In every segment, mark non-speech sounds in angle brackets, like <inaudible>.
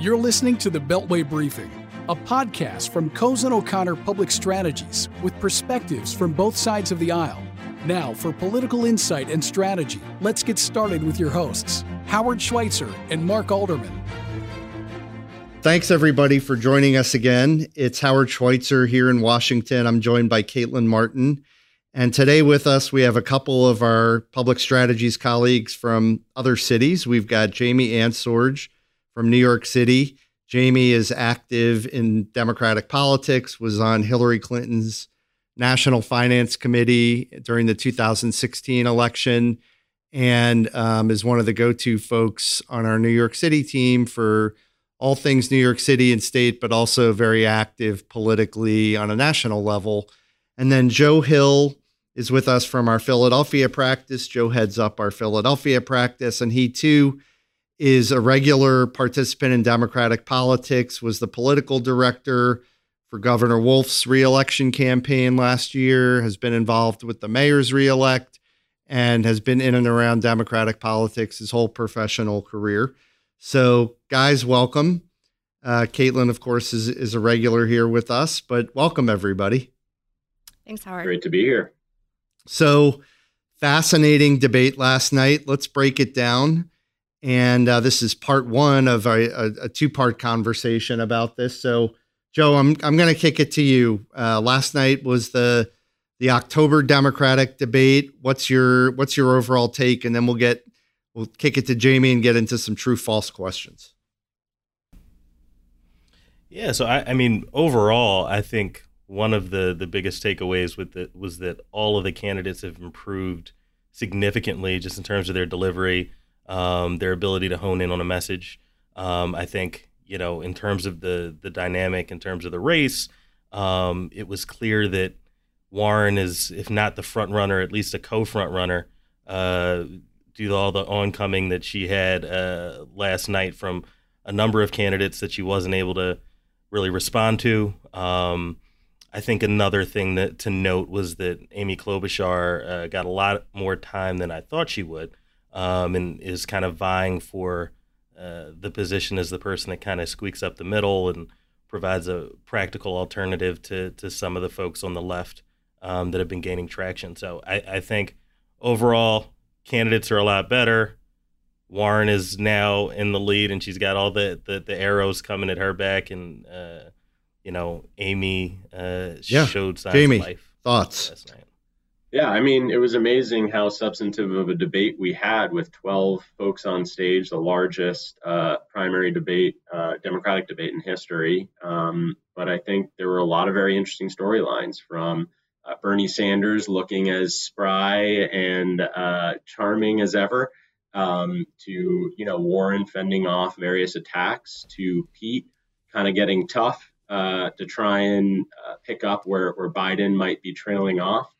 You're listening to the Beltway Briefing, a podcast from Cozen O'Connor Public Strategies with perspectives from both sides of the aisle. Now, for political insight and strategy, let's get started with your hosts, Howard Schweitzer and Mark Alderman. Thanks, everybody, for joining us again. It's Howard Schweitzer here in Washington. I'm joined by Caitlin Martin. And today with us, we have a couple of our public strategies colleagues from other cities. We've got Jamie Ansorge from New York City. Jamie is active in Democratic politics, was on Hillary Clinton's National Finance Committee during the 2016 election, and um, is one of the go to folks on our New York City team for all things New York City and state, but also very active politically on a national level. And then Joe Hill is with us from our Philadelphia practice. Joe heads up our Philadelphia practice, and he too is a regular participant in Democratic politics, was the political director for Governor Wolf's reelection campaign last year, has been involved with the mayor's reelect, and has been in and around Democratic politics his whole professional career. So, guys, welcome. Uh, Caitlin, of course, is, is a regular here with us, but welcome everybody. Thanks, Howard. Great to be here. So, fascinating debate last night. Let's break it down. And uh, this is part one of a, a, a two part conversation about this. So, Joe, I'm, I'm going to kick it to you. Uh, last night was the the October Democratic debate. What's your what's your overall take? And then we'll get we'll kick it to Jamie and get into some true false questions. Yeah, so I, I mean, overall, I think one of the the biggest takeaways with it was that all of the candidates have improved significantly just in terms of their delivery um, their ability to hone in on a message. Um, I think you know, in terms of the the dynamic, in terms of the race, um, it was clear that Warren is, if not the front runner, at least a co-front runner, uh, due to all the oncoming that she had uh, last night from a number of candidates that she wasn't able to really respond to. Um, I think another thing that to note was that Amy Klobuchar uh, got a lot more time than I thought she would um, and is kind of vying for uh, the position as the person that kind of squeaks up the middle and provides a practical alternative to to some of the folks on the left um, that have been gaining traction. So I, I, think overall candidates are a lot better. Warren is now in the lead, and she's got all the the, the arrows coming at her back, and uh, you know Amy uh, yeah. showed signs Jamie, of life. Thoughts? Yeah, I mean, it was amazing how substantive of a debate we had with 12 folks on stage, the largest uh, primary debate, uh, Democratic debate in history. Um, but I think there were a lot of very interesting storylines from uh, Bernie Sanders looking as spry and uh, charming as ever, um, to you know Warren fending off various attacks, to Pete kind of getting tough uh, to try and uh, pick up where, where Biden might be trailing off.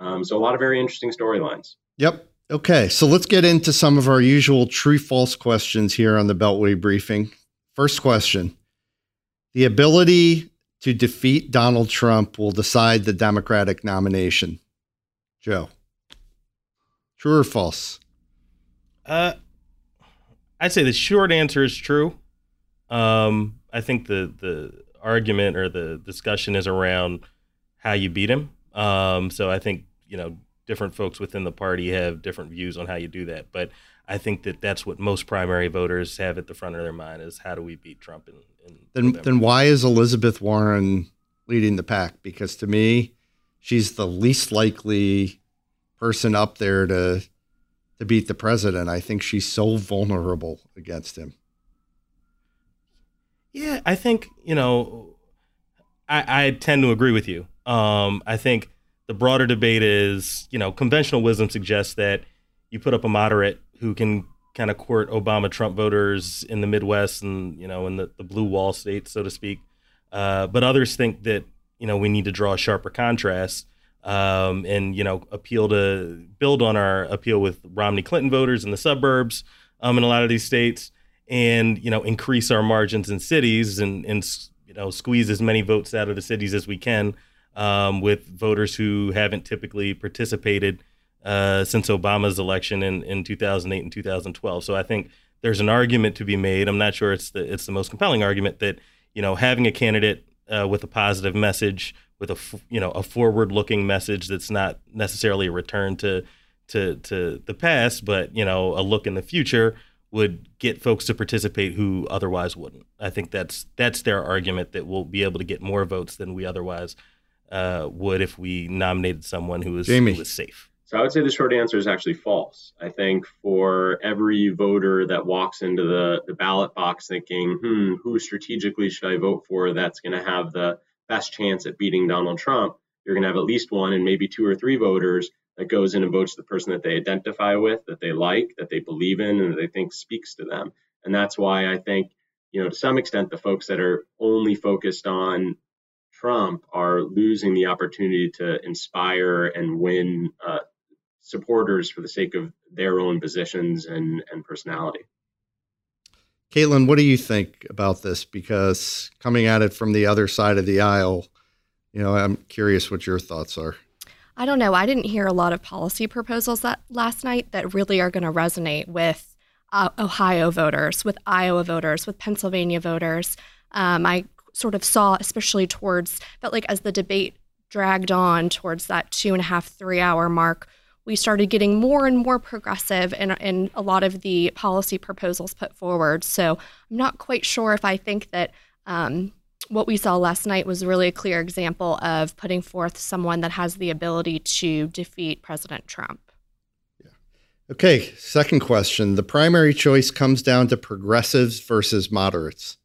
Um, so a lot of very interesting storylines. Yep. Okay, so let's get into some of our usual true false questions here on the Beltway briefing. First question The ability to defeat Donald Trump will decide the Democratic nomination. Joe, true or false? Uh, I'd say the short answer is true. Um, I think the the argument or the discussion is around how you beat him. Um, so I think you know different folks within the party have different views on how you do that. But I think that that's what most primary voters have at the front of their mind is how do we beat Trump? In, in then November. then why is Elizabeth Warren leading the pack? Because to me, she's the least likely person up there to to beat the president. I think she's so vulnerable against him. Yeah, I think you know, I, I tend to agree with you. Um, I think the broader debate is, you know, conventional wisdom suggests that you put up a moderate who can kind of court Obama Trump voters in the Midwest and, you know, in the, the blue wall states, so to speak. Uh, but others think that, you know, we need to draw a sharper contrast um, and, you know, appeal to build on our appeal with Romney Clinton voters in the suburbs um, in a lot of these states and, you know, increase our margins in cities and, and, you know, squeeze as many votes out of the cities as we can um, with voters who haven't typically participated uh, since Obama's election in, in 2008 and 2012. So I think there's an argument to be made. I'm not sure it's the it's the most compelling argument that you know having a candidate uh, with a positive message, with a you know a forward looking message that's not necessarily a return to to to the past, but you know a look in the future would get folks to participate who otherwise wouldn't. I think that's that's their argument that we'll be able to get more votes than we otherwise uh, would if we nominated someone who was, Jamie. who was safe. So I would say the short answer is actually false. I think for every voter that walks into the, the ballot box thinking, hmm, who strategically should I vote for that's going to have the best chance at beating Donald Trump, you're going to have at least one and maybe two or three voters that goes in and votes the person that they identify with, that they like, that they believe in, and that they think speaks to them. And that's why I think, you know, to some extent, the folks that are only focused on Trump are losing the opportunity to inspire and win uh, supporters for the sake of their own positions and, and personality. Caitlin, what do you think about this? Because coming at it from the other side of the aisle, you know, I'm curious what your thoughts are. I don't know. I didn't hear a lot of policy proposals that last night that really are going to resonate with uh, Ohio voters, with Iowa voters, with Pennsylvania voters. Um, I sort of saw, especially towards, felt like as the debate dragged on towards that two and a half, three hour mark, we started getting more and more progressive in, in a lot of the policy proposals put forward. So I'm not quite sure if I think that um, what we saw last night was really a clear example of putting forth someone that has the ability to defeat President Trump. Okay, second question. The primary choice comes down to progressives versus moderates.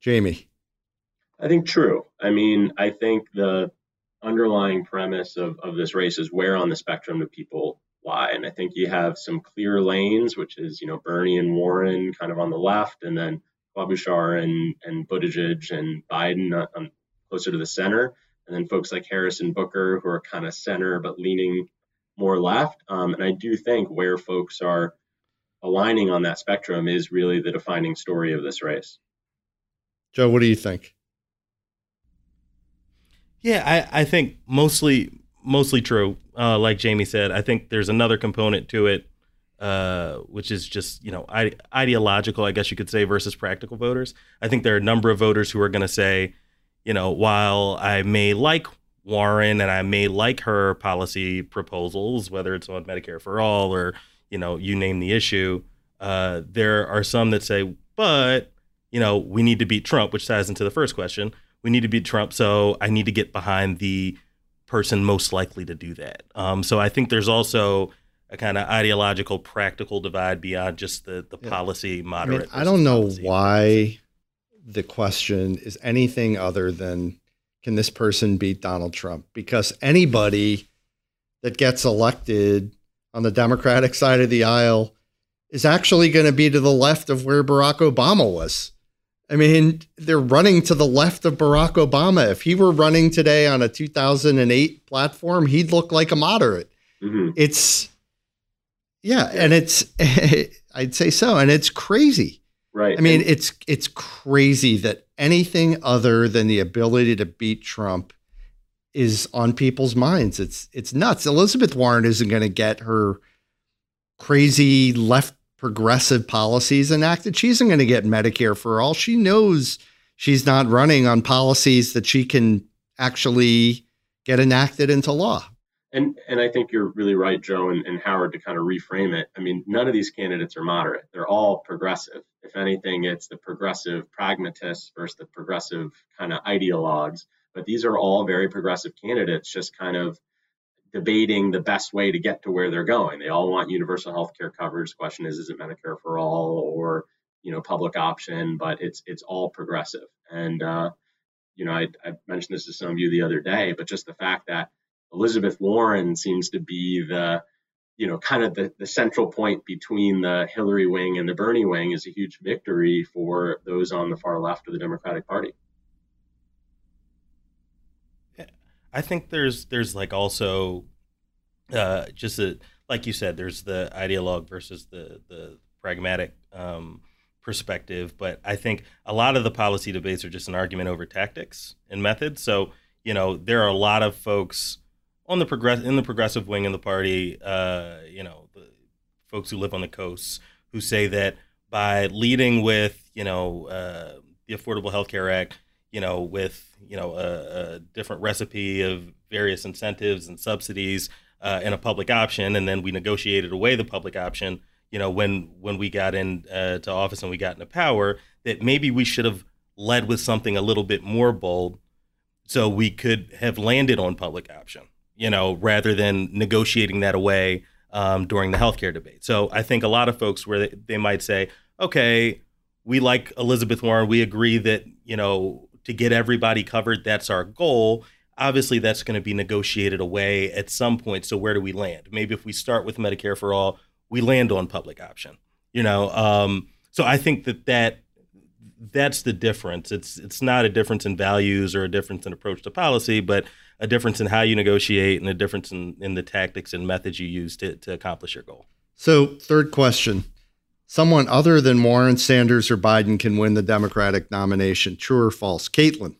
Jamie. I think true. I mean, I think the underlying premise of, of this race is where on the spectrum do people lie. And I think you have some clear lanes, which is, you know, Bernie and Warren kind of on the left, and then Klobuchar and, and Buttigieg and Biden on, closer to the center. And then folks like Harris and Booker who are kind of center but leaning more left. Um, and I do think where folks are aligning on that spectrum is really the defining story of this race. Joe, what do you think? Yeah, I, I think mostly mostly true. Uh, like Jamie said, I think there's another component to it, uh, which is just you know ide- ideological, I guess you could say, versus practical voters. I think there are a number of voters who are going to say, you know, while I may like Warren and I may like her policy proposals, whether it's on Medicare for all or you know you name the issue, uh, there are some that say, but you know we need to beat Trump, which ties into the first question we need to beat Trump. So I need to get behind the person most likely to do that. Um, so I think there's also a kind of ideological, practical divide beyond just the the yeah. policy moderate. I, mean, I don't know why the question is anything other than can this person beat Donald Trump? Because anybody that gets elected on the Democratic side of the aisle is actually going to be to the left of where Barack Obama was. I mean, they're running to the left of Barack Obama. If he were running today on a 2008 platform, he'd look like a moderate. Mm-hmm. It's, yeah, and it's, <laughs> I'd say so, and it's crazy. Right. I mean, and- it's it's crazy that anything other than the ability to beat Trump is on people's minds. It's it's nuts. Elizabeth Warren isn't going to get her crazy left progressive policies enacted. She isn't going to get Medicare for all. She knows she's not running on policies that she can actually get enacted into law. And and I think you're really right, Joe and, and Howard, to kind of reframe it. I mean, none of these candidates are moderate. They're all progressive. If anything, it's the progressive pragmatists versus the progressive kind of ideologues. But these are all very progressive candidates, just kind of debating the best way to get to where they're going. They all want universal health care coverage. The question is, is it Medicare for all or you know public option? But it's it's all progressive. And uh, you know, I, I mentioned this to some of you the other day, but just the fact that Elizabeth Warren seems to be the you know kind of the, the central point between the Hillary wing and the Bernie wing is a huge victory for those on the far left of the Democratic Party. I think there's there's like also uh, just a like you said, there's the ideologue versus the the pragmatic um, perspective. But I think a lot of the policy debates are just an argument over tactics and methods. So you know there are a lot of folks on the progress in the progressive wing of the party. Uh, you know the folks who live on the coasts who say that by leading with, you know, uh, the Affordable Health Care Act, you know, with you know a, a different recipe of various incentives and subsidies uh, and a public option, and then we negotiated away the public option. You know, when when we got into uh, office and we got into power, that maybe we should have led with something a little bit more bold, so we could have landed on public option. You know, rather than negotiating that away um, during the healthcare debate. So I think a lot of folks where they, they might say, okay, we like Elizabeth Warren, we agree that you know to get everybody covered, that's our goal. Obviously, that's going to be negotiated away at some point. So where do we land? Maybe if we start with Medicare for all, we land on public option. You know, um, so I think that that that's the difference. It's it's not a difference in values or a difference in approach to policy, but a difference in how you negotiate and a difference in, in the tactics and methods you use to, to accomplish your goal. So, third question someone other than Warren, Sanders, or Biden can win the Democratic nomination. True or false? Caitlin.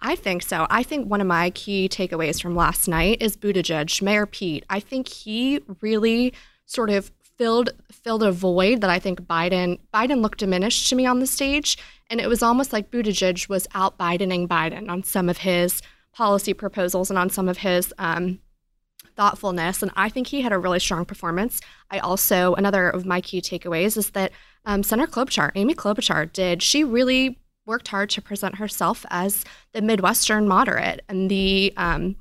I think so. I think one of my key takeaways from last night is Buttigieg, Mayor Pete. I think he really sort of filled filled a void that I think Biden Biden looked diminished to me on the stage, and it was almost like Buttigieg was out Bidening Biden on some of his policy proposals and on some of his um, thoughtfulness. And I think he had a really strong performance. I also, another of my key takeaways is that um, Senator Klobuchar, Amy Klobuchar, did, she really worked hard to present herself as the Midwestern moderate and the, um,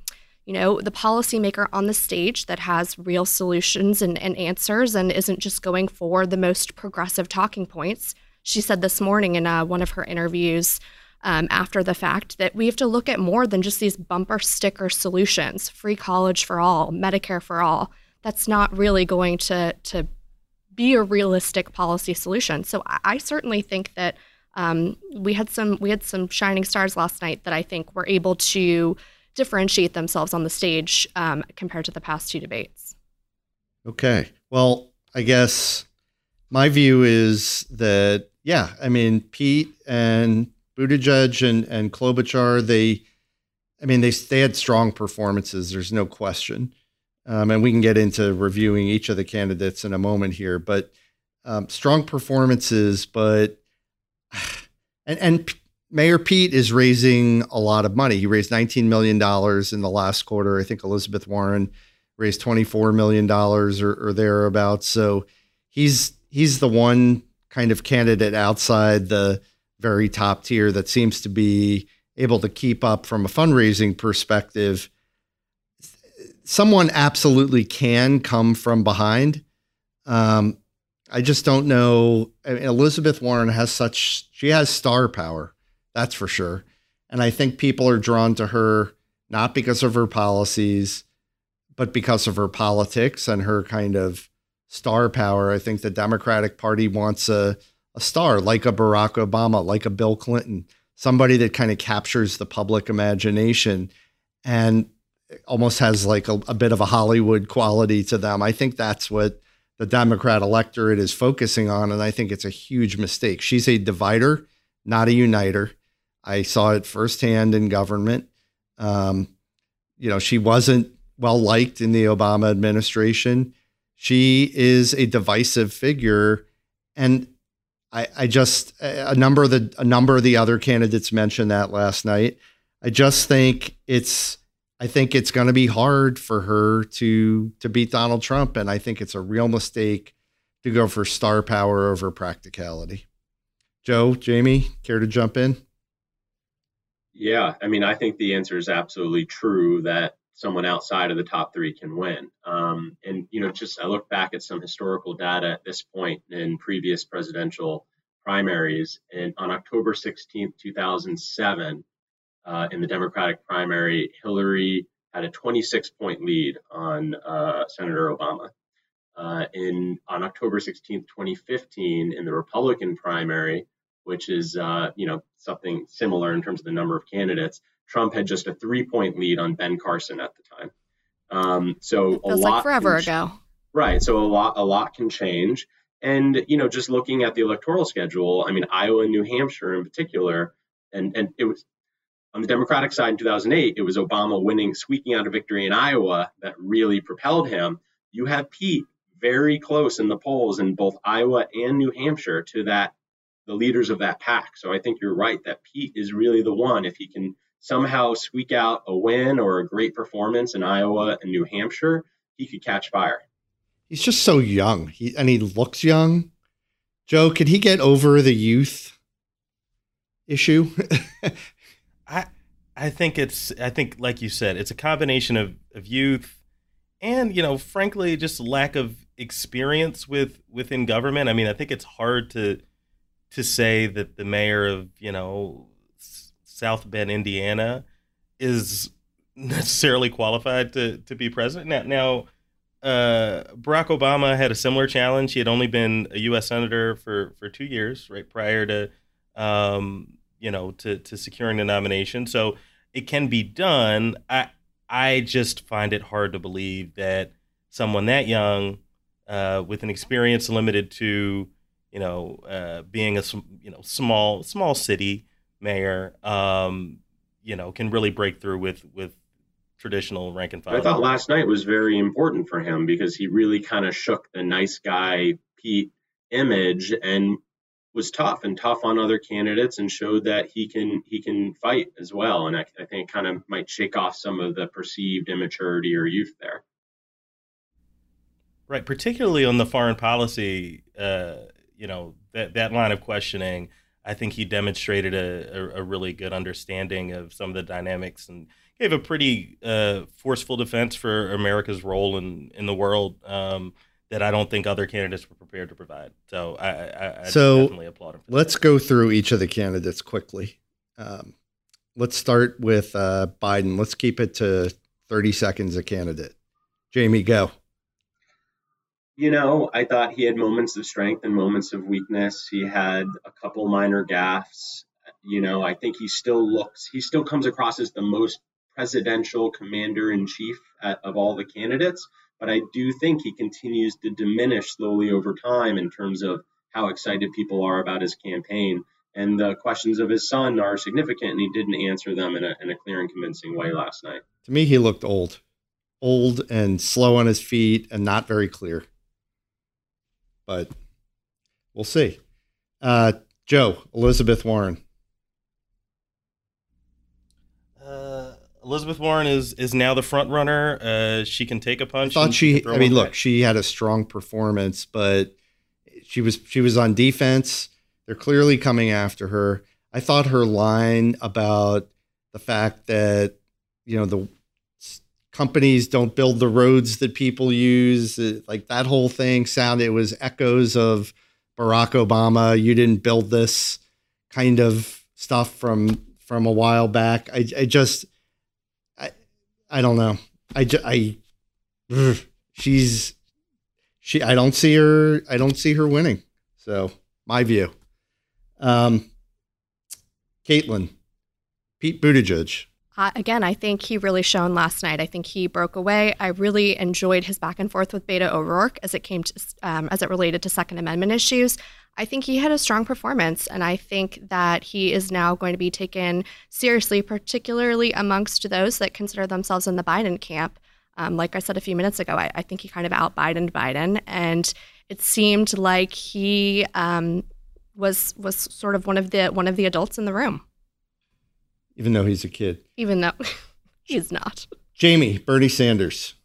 you know, the policymaker on the stage that has real solutions and, and answers and isn't just going for the most progressive talking points. She said this morning in uh, one of her interviews um, after the fact that we have to look at more than just these bumper sticker solutions free college for all, Medicare for all. That's not really going to, to be a realistic policy solution. So I, I certainly think that um, we had some we had some shining stars last night that I think were able to differentiate themselves on the stage um, compared to the past two debates. Okay, well, I guess my view is that yeah, I mean Pete and Buttigieg and, and Klobuchar, they, I mean, they, they had strong performances. There's no question. Um, and we can get into reviewing each of the candidates in a moment here, but um, strong performances. But, <sighs> and, and Mayor Pete is raising a lot of money. He raised $19 million in the last quarter. I think Elizabeth Warren raised $24 million or, or thereabouts. So he's, he's the one kind of candidate outside the, very top tier that seems to be able to keep up from a fundraising perspective. Someone absolutely can come from behind. Um, I just don't know. I mean, Elizabeth Warren has such, she has star power, that's for sure. And I think people are drawn to her not because of her policies, but because of her politics and her kind of star power. I think the Democratic Party wants a, a star like a Barack Obama, like a Bill Clinton, somebody that kind of captures the public imagination and almost has like a, a, bit of a Hollywood quality to them. I think that's what the Democrat electorate is focusing on. And I think it's a huge mistake. She's a divider, not a uniter. I saw it firsthand in government. Um, you know, she wasn't well liked in the Obama administration. She is a divisive figure. And I, I just a number of the a number of the other candidates mentioned that last night. I just think it's I think it's going to be hard for her to to beat Donald Trump, and I think it's a real mistake to go for star power over practicality. Joe, Jamie, care to jump in? Yeah, I mean, I think the answer is absolutely true that someone outside of the top three can win. Um, and you know, just I look back at some historical data at this point in previous presidential primaries, and on October 16th, 2007, uh, in the Democratic primary, Hillary had a 26 point lead on uh, Senator Obama. Uh, in on October 16th, 2015, in the Republican primary, which is uh, you know something similar in terms of the number of candidates, Trump had just a three point lead on Ben Carson at the time. Um, so a lot like forever ago. Right. So a lot a lot can change. And you know, just looking at the electoral schedule, I mean, Iowa and New Hampshire in particular, and and it was on the Democratic side in 2008, it was Obama winning, squeaking out a victory in Iowa that really propelled him. You have Pete very close in the polls in both Iowa and New Hampshire to that the leaders of that pack. So I think you're right that Pete is really the one if he can somehow squeak out a win or a great performance in Iowa and New Hampshire, he could catch fire. He's just so young. He and he looks young. Joe, could he get over the youth issue? <laughs> I I think it's I think like you said, it's a combination of, of youth and, you know, frankly, just lack of experience with within government. I mean, I think it's hard to to say that the mayor of, you know, South Bend, Indiana is necessarily qualified to to be president. Now, now uh, Barack Obama had a similar challenge. He had only been a U.S. senator for for two years, right prior to um, you know to to securing the nomination. So it can be done. I I just find it hard to believe that someone that young, uh, with an experience limited to you know uh, being a you know small small city mayor, um, you know, can really break through with with traditional rank and file. I thought last night was very important for him because he really kind of shook the nice guy Pete image and was tough and tough on other candidates and showed that he can he can fight as well. And I, I think kind of might shake off some of the perceived immaturity or youth there. Right, particularly on the foreign policy, uh, you know, that that line of questioning. I think he demonstrated a, a, a really good understanding of some of the dynamics and gave a pretty uh, forceful defense for America's role in in the world um, that I don't think other candidates were prepared to provide. So I, I, I so definitely applaud him. let's that. go through each of the candidates quickly. Um, let's start with uh, Biden. Let's keep it to thirty seconds a candidate. Jamie, go. You know, I thought he had moments of strength and moments of weakness. He had a couple minor gaffes. You know, I think he still looks, he still comes across as the most presidential commander in chief of all the candidates, but I do think he continues to diminish slowly over time in terms of how excited people are about his campaign. And the questions of his son are significant, and he didn't answer them in a, in a clear and convincing way last night. To me, he looked old, old and slow on his feet and not very clear. But we'll see. Uh, Joe, Elizabeth Warren. Elizabeth Warren is is now the front runner. Uh, she can take a punch. I thought she. I mean, look, back. she had a strong performance, but she was she was on defense. They're clearly coming after her. I thought her line about the fact that you know the companies don't build the roads that people use, uh, like that whole thing sounded. It was echoes of Barack Obama. You didn't build this kind of stuff from from a while back. I, I just i I don't know. I, I she's she. I don't see her. I don't see her winning. So my view. Um, Caitlin, Pete Buttigieg. Again, I think he really shone last night. I think he broke away. I really enjoyed his back and forth with Beto O'Rourke as it came to um, as it related to Second Amendment issues. I think he had a strong performance, and I think that he is now going to be taken seriously, particularly amongst those that consider themselves in the Biden camp. Um, like I said a few minutes ago, I, I think he kind of out Bidened Biden, and it seemed like he um, was was sort of one of the one of the adults in the room, even though he's a kid. Even though <laughs> he's not. Jamie, Bernie Sanders.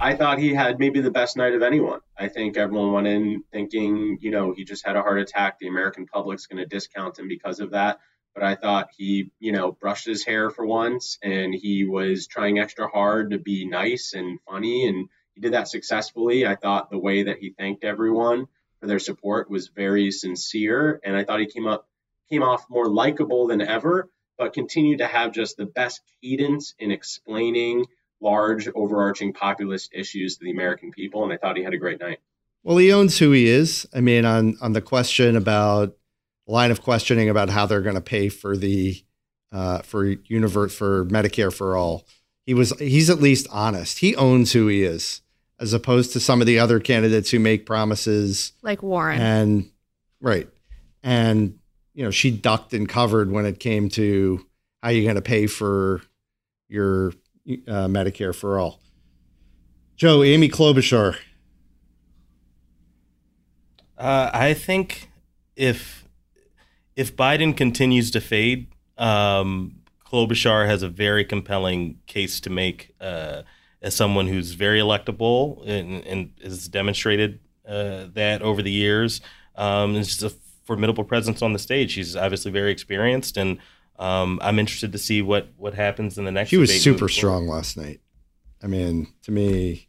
I thought he had maybe the best night of anyone. I think everyone went in thinking, you know, he just had a heart attack. The American public's going to discount him because of that. But I thought he, you know, brushed his hair for once and he was trying extra hard to be nice and funny. And he did that successfully. I thought the way that he thanked everyone for their support was very sincere. And I thought he came up, came off more likable than ever, but continued to have just the best cadence in explaining large, overarching populist issues to the American people. And I thought he had a great night. Well, he owns who he is. I mean, on on the question about line of questioning about how they're going to pay for the uh, for universe for Medicare for all, he was he's at least honest. He owns who he is, as opposed to some of the other candidates who make promises like Warren and right and you know she ducked and covered when it came to how you're going to pay for your uh, Medicare for all. Joe, Amy Klobuchar. Uh, I think if if Biden continues to fade, um, Klobuchar has a very compelling case to make uh, as someone who's very electable and, and has demonstrated uh, that over the years. Um, it's just a formidable presence on the stage. She's obviously very experienced, and um, I'm interested to see what what happens in the next. She was super strong last night. I mean, to me,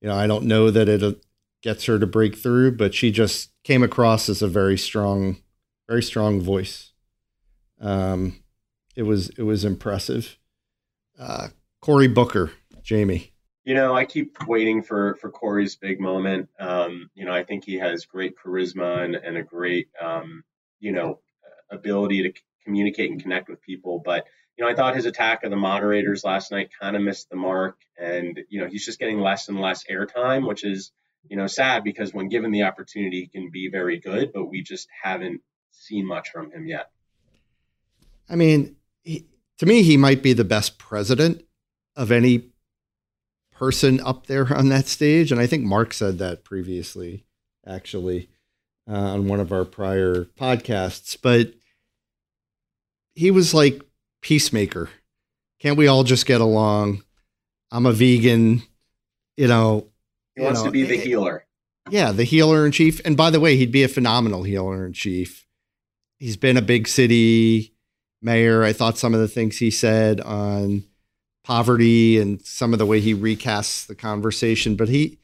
you know, I don't know that it uh, gets her to break through, but she just came across as a very strong, very strong voice. Um, it was it was impressive. Uh, Cory Booker, Jamie. You know, I keep waiting for for Cory's big moment. Um, you know, I think he has great charisma and, and a great, um, you know, ability to communicate and connect with people. But you know, I thought his attack of the moderators last night kind of missed the mark, and you know, he's just getting less and less airtime, which is you know sad because when given the opportunity, he can be very good, but we just haven't seen much from him yet. I mean, he, to me, he might be the best president of any person up there on that stage. And I think Mark said that previously, actually, uh, on one of our prior podcasts. But he was like peacemaker. Can't we all just get along? I'm a vegan, you know. He wants you know, to be the healer. Yeah, the healer in chief. And by the way, he'd be a phenomenal healer in chief. He's been a big city mayor. I thought some of the things he said on poverty and some of the way he recasts the conversation, but he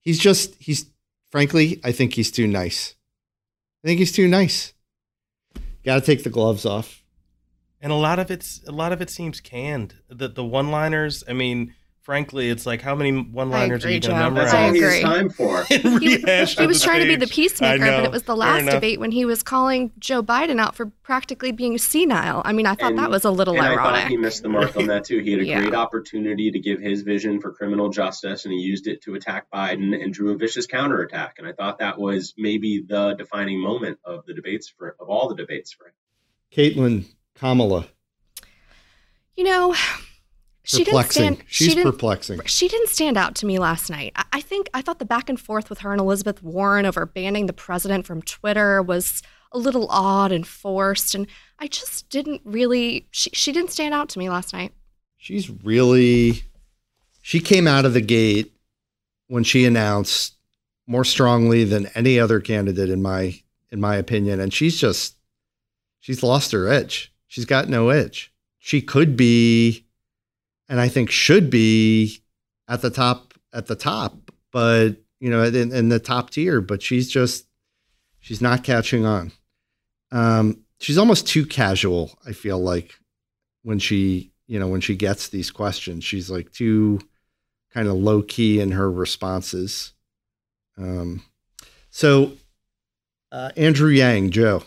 he's just he's frankly, I think he's too nice. I think he's too nice. Got to take the gloves off. And a lot of it's a lot of it seems canned. The the one-liners, I mean, frankly, it's like how many one-liners are you going to memorize? That's all he has time for. <laughs> he, he was trying to be the peacemaker, but it was the last debate when he was calling Joe Biden out for practically being senile. I mean, I thought and, that was a little and ironic. I thought he missed the mark on that too. He had a <laughs> Yeah. great opportunity to give his vision for criminal justice, and he used it to attack Biden and drew a vicious counterattack. And I thought that was maybe the defining moment of the debates for of all the debates for him. Caitlin, Kamala, You know, she didn't perplexing. stand. She's she didn't, perplexing. She didn't stand out to me last night. I, I think I thought the back and forth with her and Elizabeth Warren over banning the president from Twitter was a little odd and forced, and I just didn't really. She she didn't stand out to me last night. She's really she came out of the gate when she announced more strongly than any other candidate in my in my opinion and she's just she's lost her edge. She's got no edge. She could be and I think should be at the top at the top, but you know, in, in the top tier, but she's just she's not catching on. Um she's almost too casual, I feel like when she you know when she gets these questions. She's like too kind of low key in her responses. Um so uh, andrew yang joe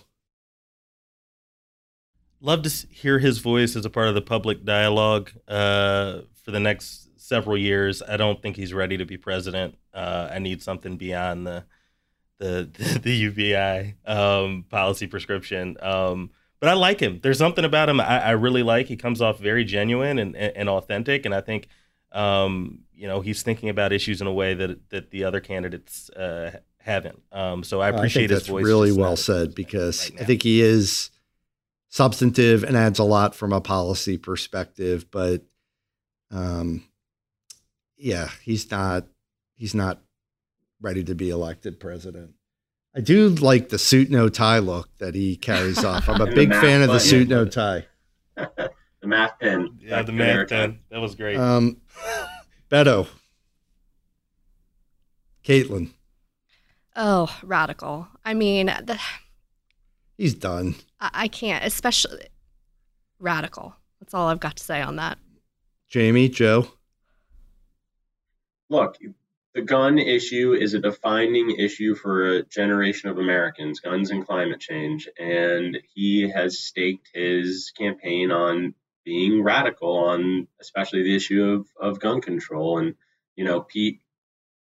Love to hear his voice as a part of the public dialogue uh, for the next several years. I don't think he's ready to be president. Uh, I need something beyond the the <laughs> the, the UBI um, policy prescription. Um, but I like him. There's something about him I, I really like. He comes off very genuine and, and, and authentic, and I think um, you know he's thinking about issues in a way that that the other candidates uh, haven't. Um, so I appreciate think his that's voice. really well said because right i think he is substantive and adds a lot from a policy perspective but um yeah he's not he's not ready to be elected president i do like the suit no tie look that he carries <laughs> off i'm a big math fan of the suit no tie <laughs> the math pen. Yeah, back the math pen. That was great. Um, Beto, Caitlin, Oh, radical. I mean, the, he's done. I, I can't. Especially radical. That's all I've got to say on that. Jamie, Joe, Look, the gun issue is a defining issue for a generation of Americans, guns and climate change. And he has staked his campaign on being radical on especially the issue of, of gun control. And, you know, Pete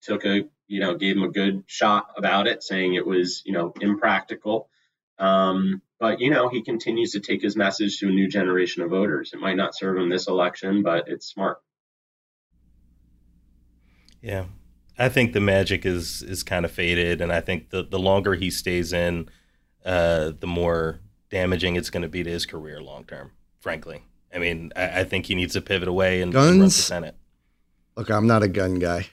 took a, you know, gave him a good shot about it, saying it was, you know, impractical. Um, but, you know, he continues to take his message to a new generation of voters. It might not serve him this election, but it's smart. Yeah. I think the magic is is kind of faded, and I think the the longer he stays in, uh, the more damaging it's going to be to his career long term. Frankly, I mean, I, I, think he needs to pivot away and, Guns, and run for Senate. Look, I'm not a gun guy.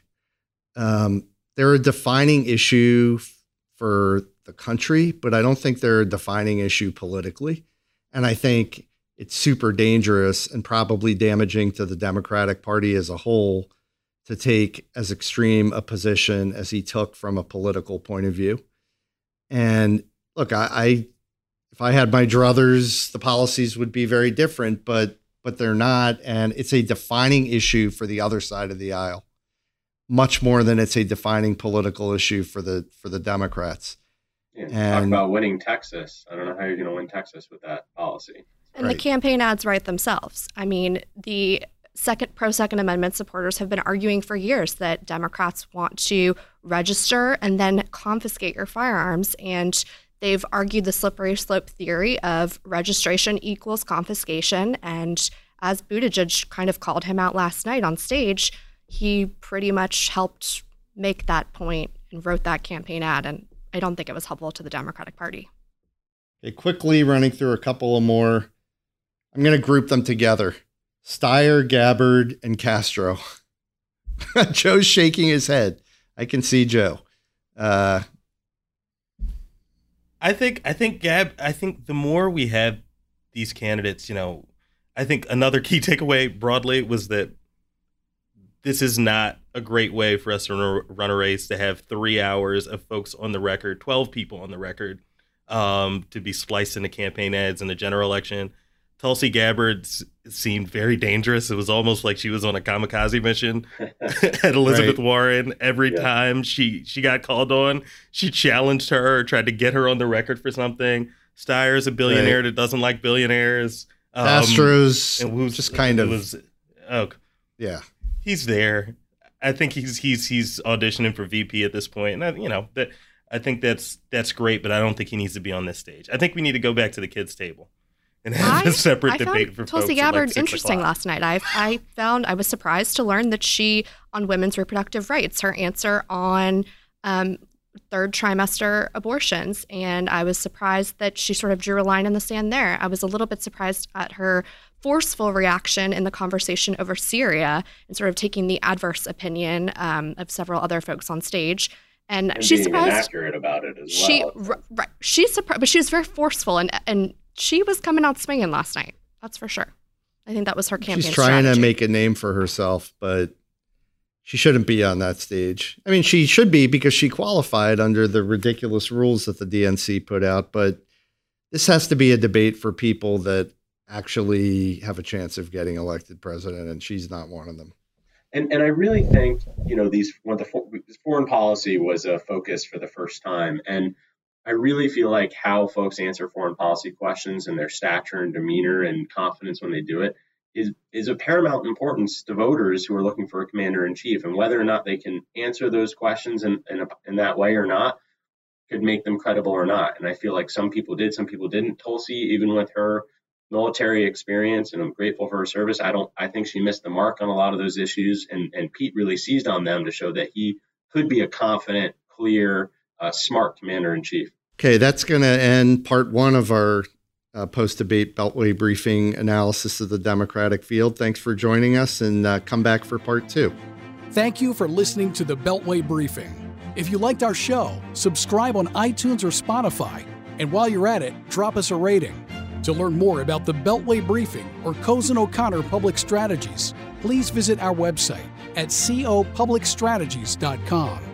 Um, they're a defining issue for the country, but I don't think they're a defining issue politically. And I think it's super dangerous and probably damaging to the Democratic Party as a whole to take as extreme a position as he took from a political point of view. And look, I, I if I had my druthers, the policies would be very different, but but they're not, and it's a defining issue for the other side of the aisle, much more than it's a defining political issue for the for the Democrats. Yeah, and, talk about winning Texas. I don't know how you're going to win Texas with that policy. And right. the campaign ads write themselves. I mean, the second pro Second Amendment supporters have been arguing for years that Democrats want to register and then confiscate your firearms. And they've argued the slippery slope theory of registration equals confiscation. And as Buttigieg kind of called him out last night on stage, he pretty much helped make that point and wrote that campaign ad. And I don't think it was helpful to the Democratic Party. Okay, quickly running through a couple of more. I'm going to group them together. Steyer, Gabbard, and Castro. <laughs> Joe's shaking his head. I can see Joe. Uh, I think I think Gab. I think the more we have these candidates, you know, I think another key <laughs> takeaway broadly was that this is not a great way for us to run a race to have three hours of folks on the record, twelve people on the record, um, to be spliced into campaign ads in the general election. Tulsi Gabbard seemed very dangerous. It was almost like she was on a kamikaze mission <laughs> <laughs> at Elizabeth right. Warren. Every yeah. time she she got called on, she challenged her or tried to get her on the record for something. Steyer's a billionaire right. that doesn't like billionaires. Um, Castro's and who's just kind of was oh yeah he's there. I think he's he's he's auditioning for VP at this point, and I, you know that I think that's that's great, but I don't think he needs to be on this stage. I think we need to go back to the kids' table and have I, a separate I debate for Tulsi Gabbard like interesting o'clock. last night. I I found I was surprised to learn that she on women's reproductive rights, her answer on um, third trimester abortions, and I was surprised that she sort of drew a line in the sand there. I was a little bit surprised at her forceful reaction in the conversation over Syria and sort of taking the adverse opinion um, of several other folks on stage. And, and she's surprised. Accurate about it as she, well. Right, she's surprised, but she was very forceful and and she was coming out swinging last night. That's for sure. I think that was her campaign. She's trying strategy. to make a name for herself, but she shouldn't be on that stage. I mean, she should be because she qualified under the ridiculous rules that the DNC put out. But this has to be a debate for people that actually have a chance of getting elected president, and she's not one of them. And, and I really think you know these when the foreign policy was a focus for the first time, and I really feel like how folks answer foreign policy questions and their stature and demeanor and confidence when they do it is is of paramount importance to voters who are looking for a commander in chief, and whether or not they can answer those questions in in, a, in that way or not could make them credible or not. And I feel like some people did, some people didn't. Tulsi, even with her military experience, and I'm grateful for her service. I don't. I think she missed the mark on a lot of those issues, and and Pete really seized on them to show that he could be a confident, clear, uh, smart commander in chief. Okay, that's going to end part one of our uh, post debate Beltway briefing analysis of the Democratic field. Thanks for joining us, and uh, come back for part two. Thank you for listening to the Beltway briefing. If you liked our show, subscribe on iTunes or Spotify, and while you're at it, drop us a rating. To learn more about the Beltway Briefing or Cozen O'Connor Public Strategies, please visit our website at copublicstrategies.com.